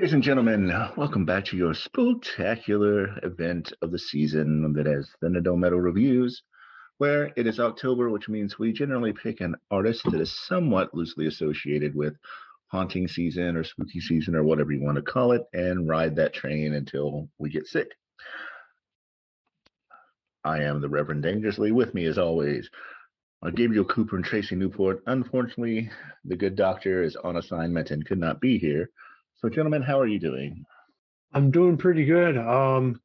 Ladies and gentlemen, welcome back to your spectacular event of the season that is the Nado Metal Reviews, where it is October, which means we generally pick an artist that is somewhat loosely associated with haunting season or spooky season or whatever you want to call it and ride that train until we get sick. I am the Reverend Dangerously. With me, as always, are Gabriel Cooper and Tracy Newport. Unfortunately, the good doctor is on assignment and could not be here. So, gentlemen, how are you doing? I'm doing pretty good. Um,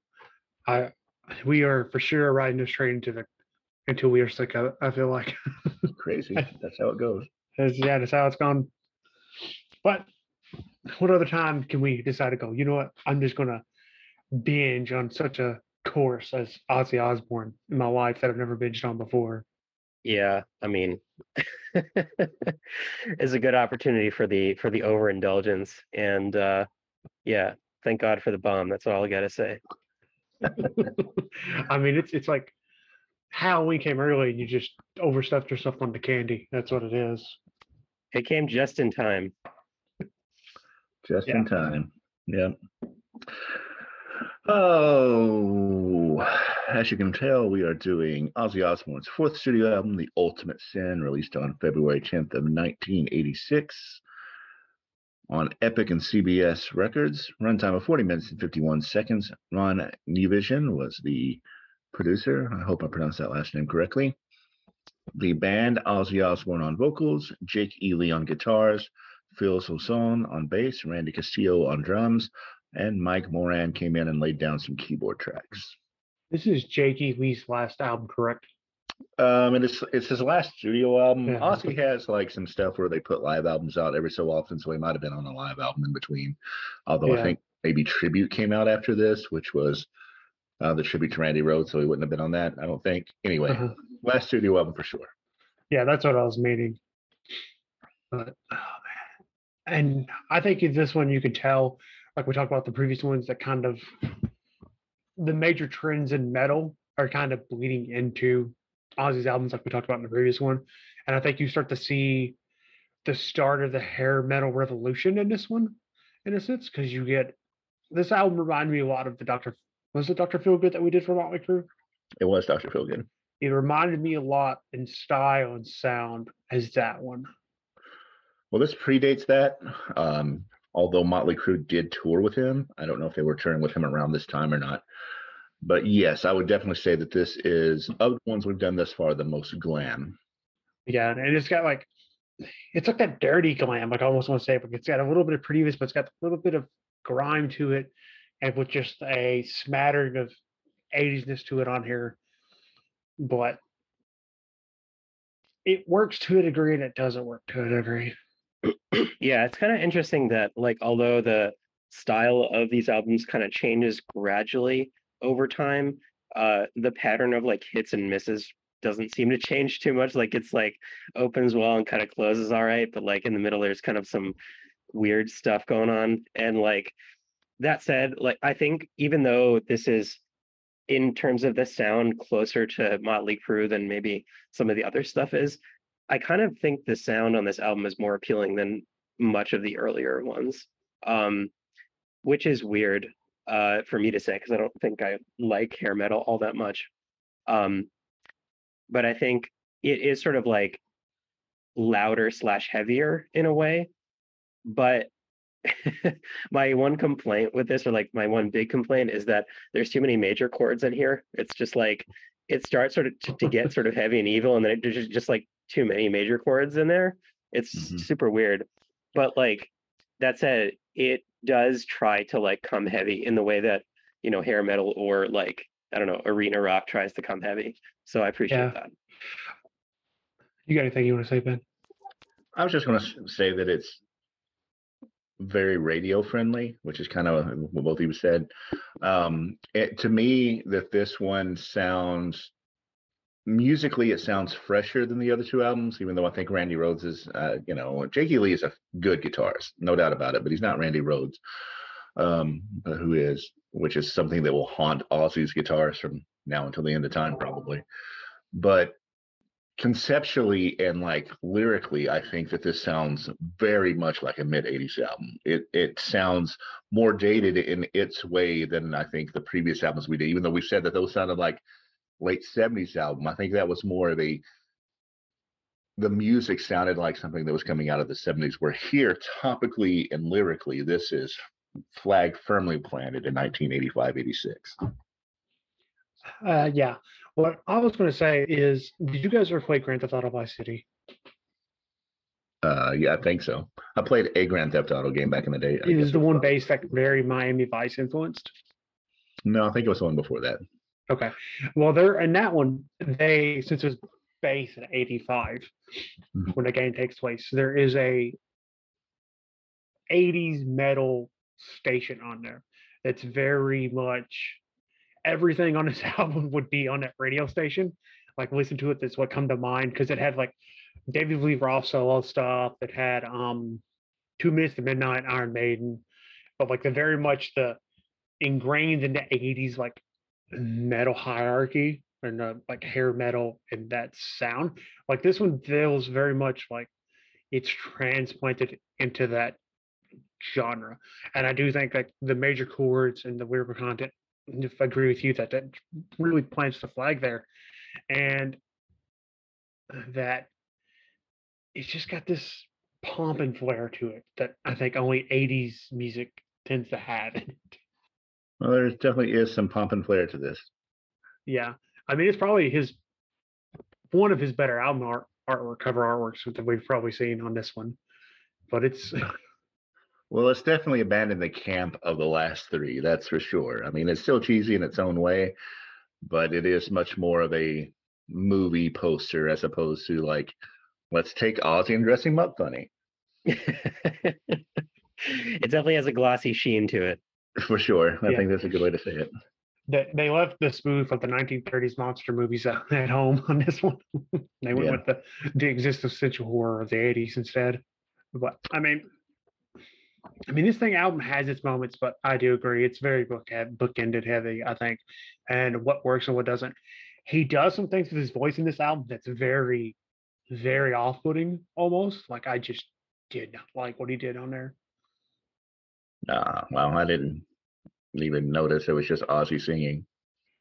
I we are for sure riding this train to the until we are sick of it. I feel like crazy. That's how it goes. That's, yeah, that's how it's gone. But what other time can we decide to go? You know what? I'm just gonna binge on such a course as Ozzy Osbourne in my life that I've never binged on before. Yeah, I mean, it's a good opportunity for the for the overindulgence, and uh, yeah, thank God for the bomb. That's all I gotta say. I mean, it's it's like Halloween came early, and you just overstuffed yourself on the candy. That's what it is. It came just in time. Just yeah. in time. Yeah. Oh, as you can tell, we are doing Ozzy Osbourne's fourth studio album, The Ultimate Sin, released on February 10th of 1986 on Epic and CBS Records. Runtime of 40 minutes and 51 seconds. Ron Nevison was the producer. I hope I pronounced that last name correctly. The band, Ozzy Osbourne on vocals, Jake Ely on guitars, Phil Soussan on bass, Randy Castillo on drums, and Mike Moran came in and laid down some keyboard tracks. This is J.G. Lee's last album, correct? Um, and it's it's his last studio album. Yeah. Ozzy has like some stuff where they put live albums out every so often, so he might have been on a live album in between. Although yeah. I think maybe Tribute came out after this, which was uh, the tribute to Randy Rhoads, so he wouldn't have been on that. I don't think. Anyway, uh-huh. last studio album for sure. Yeah, that's what I was meaning. But oh man, and I think in this one you could tell like we talked about the previous ones, that kind of the major trends in metal are kind of bleeding into Ozzy's albums, like we talked about in the previous one. And I think you start to see the start of the hair metal revolution in this one, in a sense, because you get this album reminded me a lot of the Doctor. Was it Doctor Feelgood that we did for Motley Crue? It was Doctor Feelgood. It reminded me a lot in style and sound as that one. Well, this predates that. Um, although Motley Crue did tour with him. I don't know if they were touring with him around this time or not. But yes, I would definitely say that this is of the ones we've done thus far the most glam. Yeah, and it's got like it's like that dirty glam, like I almost want to say, but it's got a little bit of previous, but it's got a little bit of grime to it, and with just a smattering of 80s to it on here. But it works to a degree and it doesn't work to a degree yeah, it's kind of interesting that like although the style of these albums kind of changes gradually over time, uh the pattern of like hits and misses doesn't seem to change too much. Like it's like opens well and kind of closes all right, but like in the middle there's kind of some weird stuff going on. And like that said, like I think even though this is in terms of the sound closer to Motley Crue than maybe some of the other stuff is, I kind of think the sound on this album is more appealing than much of the earlier ones, um, which is weird uh, for me to say because I don't think I like hair metal all that much. Um, but I think it is sort of like louder slash heavier in a way. But my one complaint with this, or like my one big complaint, is that there's too many major chords in here. It's just like it starts sort of to, to get sort of heavy and evil, and then it just just like too many major chords in there. It's mm-hmm. super weird. But like that said, it does try to like come heavy in the way that, you know, hair metal or like, I don't know, arena rock tries to come heavy. So I appreciate yeah. that. You got anything you want to say, Ben? I was just going to say that it's very radio friendly, which is kind of what both of you said. Um, it, to me, that this one sounds musically it sounds fresher than the other two albums even though i think randy rhoads is uh, you know jakey lee is a good guitarist no doubt about it but he's not randy rhoads um, who is which is something that will haunt ozzy's guitars from now until the end of time probably but conceptually and like lyrically, I think that this sounds very much like a mid 80s album. It it sounds more dated in its way than I think the previous albums we did, even though we said that those sounded like late 70s album. I think that was more of a the music sounded like something that was coming out of the 70s, where here, topically and lyrically, this is flag firmly planted in 1985 86. Uh, yeah. What I was going to say is, did you guys ever play Grand Theft Auto Vice City? Uh, yeah, I think so. I played a Grand Theft Auto game back in the day. I It is the one based like very Miami Vice influenced. No, I think it was the one before that. Okay. Well, there in that one, they since it was based in '85 Mhm. when the game takes place, there is a '80s metal station on there that's very much everything on this album would be on that radio station. Like listen to it, that's what come to mind because it had like David Lee Roth solo stuff. It had um Two Minutes to Midnight, Iron Maiden, but like the very much the ingrained in the '80s like metal hierarchy and uh, like hair metal and that sound. Like this one feels very much like it's transplanted into that genre. And I do think like the major chords and the lyrical content, if I agree with you that that really plants the flag there. And that it's just got this pomp and flair to it that I think only 80s music tends to have. Well, there definitely is some pomp and flair to this. Yeah, I mean it's probably his one of his better album art artwork cover artworks that we've probably seen on this one. But it's Well, it's definitely abandoned the camp of the last three, that's for sure. I mean, it's still cheesy in its own way, but it is much more of a movie poster as opposed to like, let's take Ozzy and dress him up funny. it definitely has a glossy sheen to it. For sure. I Yeah. think that's a good way to say it. they, they left the spoof of the 1930s monster movies at, home on this one. they went Yeah. with the the existential horror of the 80s instead. But I mean, I mean, this thing album has its moments, but I do agree it's very book eh, bookended heavy. I think, and what works and what doesn't. He does some things with his voice in this album that's very, very off-putting almost. Like I just did not like what he did on there. Uh, well, I didn't even notice it was just Ozzy singing.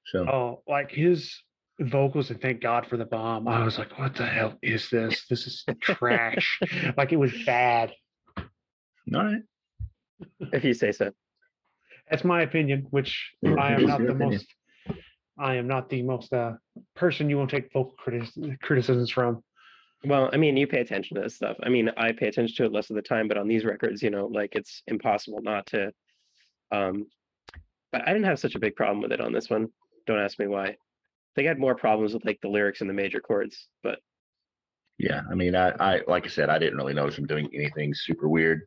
So, Oh, like his vocals and thank God for the bomb. I was like, what the hell is this? This is trash. like it was bad. all right. If you say so. That's my opinion, which Yeah, I am not the opinion. most I am not the most uh person you won't take vocal critis- criticisms from. Well, I mean, you pay attention to this stuff. I mean, I pay attention to it less of the time, but on these records, you know, like it's impossible not to. Um, but I didn't have such a big problem with it on this one. Don't ask me why. They had more problems with like the lyrics and the major chords, but Yeah, I mean, I, I like I said, I didn't really notice him doing anything super weird.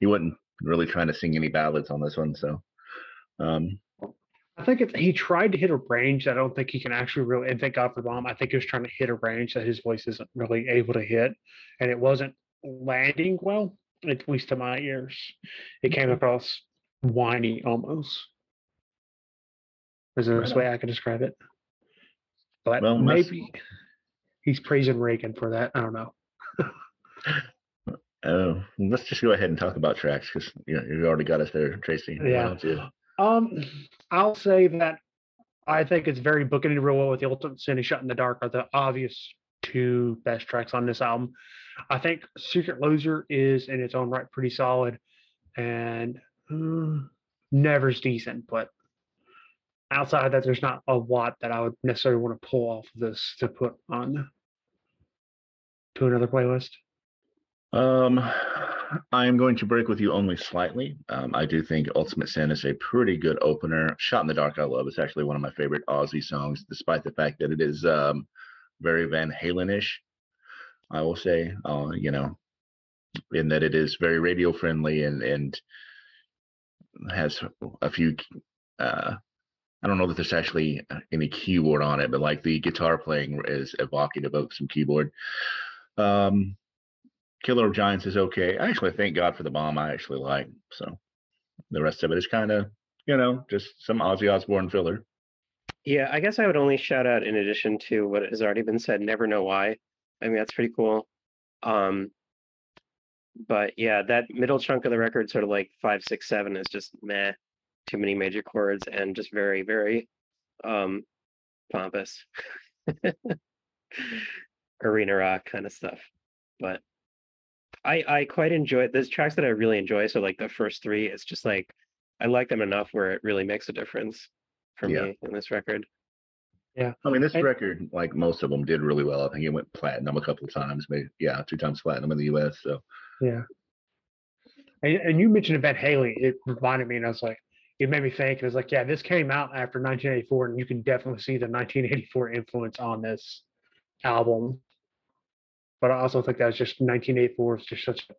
He wasn't really trying to sing any ballads on this one, so um, I think it's, he tried to hit a range that I don't think he can actually really. And thank God for bomb. I think he was trying to hit a range that his voice isn't really able to hit, and it wasn't landing well, at least to my ears. It came across whiny almost. Is the best way I can describe it. But Well, maybe he's praising Reagan for that. I don't know. uh, let's just go ahead and talk about tracks because you know, you already got us there, Tracy. Yeah. Um, I'll say that I think it's very bookended real well with the Ultimate Sin and Shot in the Dark are the obvious two best tracks on this album. I think Secret Loser is in its own right pretty solid, and uh, Never's decent, but outside of that, there's not a lot that I would necessarily want to pull off of this to put on to another playlist. Um, I am going to break with you only slightly. Um, I do think Ultimate Sin is a pretty good opener. Shot in the Dark, I love. It's actually one of my favorite Ozzy songs, despite the fact that it is um, very Van Halen-ish. I will say, uh, you know, in that it is very radio friendly and and has a few. Uh, I don't know that there's actually any keyboard on it, but like the guitar playing is evocative of some keyboard. Um, Killer of Giants is okay. I actually thank God for the bomb. I actually like so. The rest of it is kind of you know just some Ozzy Osbourne filler. yeah, I guess I would only shout out in addition to what has already been said, Never Know Why. I mean, that's pretty cool. Um, but yeah, that middle chunk of the record, sort of like five, six, seven, is just meh. Too many major chords and just very, very um pompous. Arena rock kind of stuff. But I I quite enjoy There's tracks that I really enjoy. So like the first three, it's just like I like them enough where it really makes a difference for Yeah. me in this record. Yeah, I mean, this And- record, like most of them, did really well. I think it went platinum a couple of times, maybe yeah, two times platinum in the U.S. So Yeah. And, and you mentioned Van Halen. It reminded me, and I was like, it made me think. And it's like, yeah, this came out after 1984, and you can definitely see the 1984 influence on this album. But I also think that's just 1984 is just such a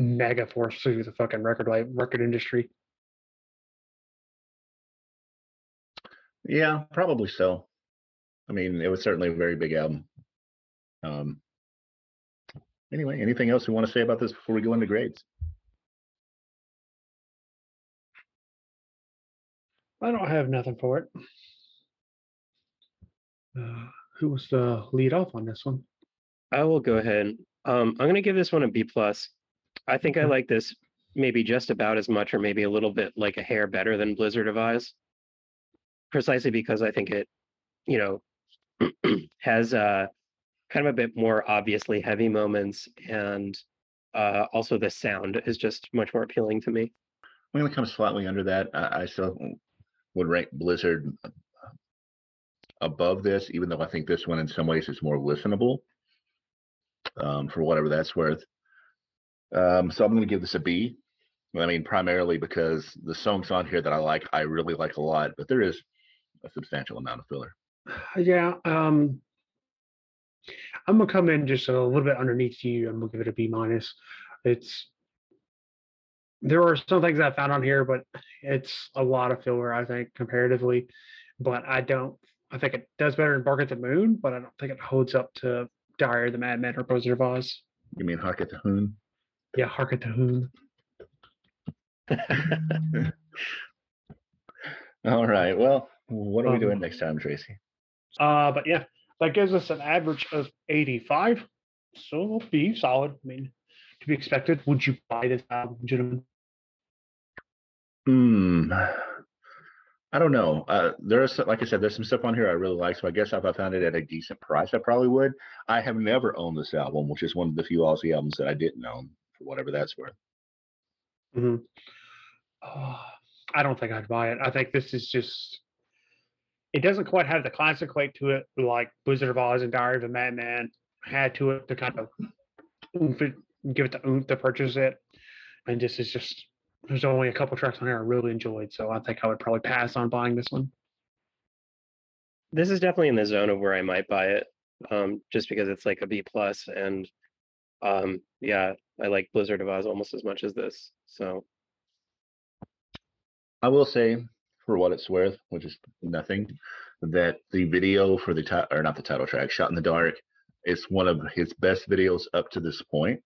mega force through the fucking record like record industry. yeah, probably so. I mean, it was certainly a very big album. Um. Anyway, anything else we want to say about this before we go into grades? I don't have nothing for it. Uh, who was the lead off on this one? I will go ahead. Um, I'm gonna give this one a B plus. I think I like this maybe just about as much, or maybe a little bit like a hair better than Blizzard of Ozz. Precisely because I think it, you know, has uh kind of a bit more obviously heavy moments, and uh, also the sound is just much more appealing to me. I'm going to come slightly under that. I, I still would rank Blizzard above this, even though I think this one in some ways is more listenable. Um, for whatever that's worth. Um, so I'm going to give this a B. I mean, primarily because the songs on here that I like, I really like a lot, but there is a substantial amount of filler. Yeah, um, I'm gonna come in just a little bit underneath you. I'm gonna give it a B minus. It's there are some things I found on here, but it's a lot of filler, I think, comparatively. But I don't. I think it does better in Bark at the Moon, but I don't think it holds up to Of the Madman or Blizzard of Ozz. You mean Hark at the Hoon? Yeah, Hark at the Hoon. All right. Well, what are we Um, doing next time, Tracy? Uh, but yeah, that gives us an average of 85. So it'll be solid. I mean, to be expected. Would you buy this album, gentlemen? Hmm. I don't know. Uh, there's like I said, there's some stuff on here I really like. So I guess if I found it at a decent price, I probably would. I have never owned this album, which is one of the few Ozzy albums that I didn't own, for whatever that's worth. hmm Uh, I don't think I'd buy it. I think this is just. It doesn't quite have the classic weight to it, like Blizzard of Ozz and Diary of a Madman had to it to kind of give it the oomph to purchase it. And this is just. There's only a couple tracks on here I really enjoyed, so I think I would probably pass on buying this one. this is definitely in the zone of where I might buy it, um, just because it's like a B plus, and um, yeah, I like Blizzard of Ozz almost as much as this. So I will say, for what it's worth, which is nothing, that the video for the ti- or not the title track, "Shot in the Dark," is one of his best videos up to this point.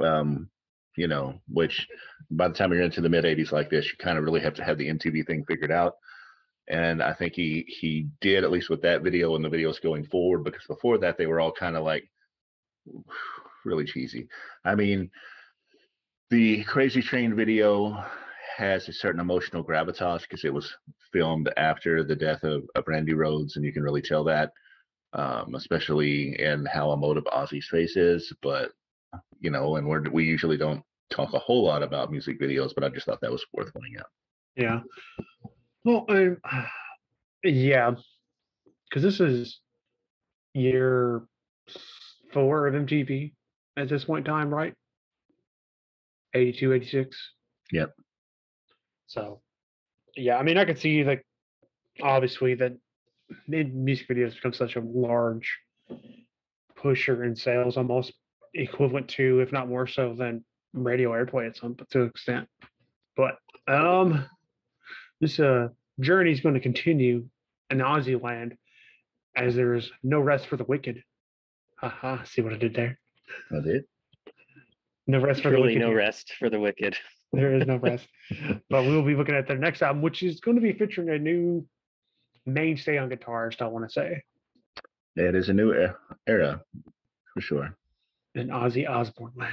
Um, you know, which by the time you're into the mid '80s like this, you kind of really have to have the MTV thing figured out. And I think he he did at least with that video and the videos going forward, because before that they were all kind of like really cheesy. I mean, the Crazy Train video has a certain emotional gravitas because it was filmed after the death of, of Randy Rhoads, and you can really tell that, um, especially in how emotive Ozzy's face is. But you know, and we're, we usually don't talk a whole lot about music videos, but I just thought that was worth pointing out. Yeah. Well, um, yeah, because this is year four of MTV at this point in time, right? 82, 86. Yep. So, yeah, I mean, I could see like obviously that music videos become such a large pusher in sales, almost equivalent to, if not more so, than radio airplay at some to extent. But um, this uh journey is going to continue in Ozzy land as there is no rest for the wicked. Haha, see what I did there? I did. No rest for the truly wicked. no rest for the wicked. There is no rest. but we'll be looking at their next album, which is going to be featuring a new mainstay on guitarist, I want to say. It is a new era. for sure. In Ozzy Osbourne land.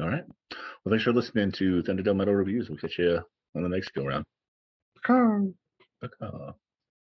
All right. Well, thanks for listening to Thunderdome Metal Reviews. We'll catch you on the next go round. Caw. Uh,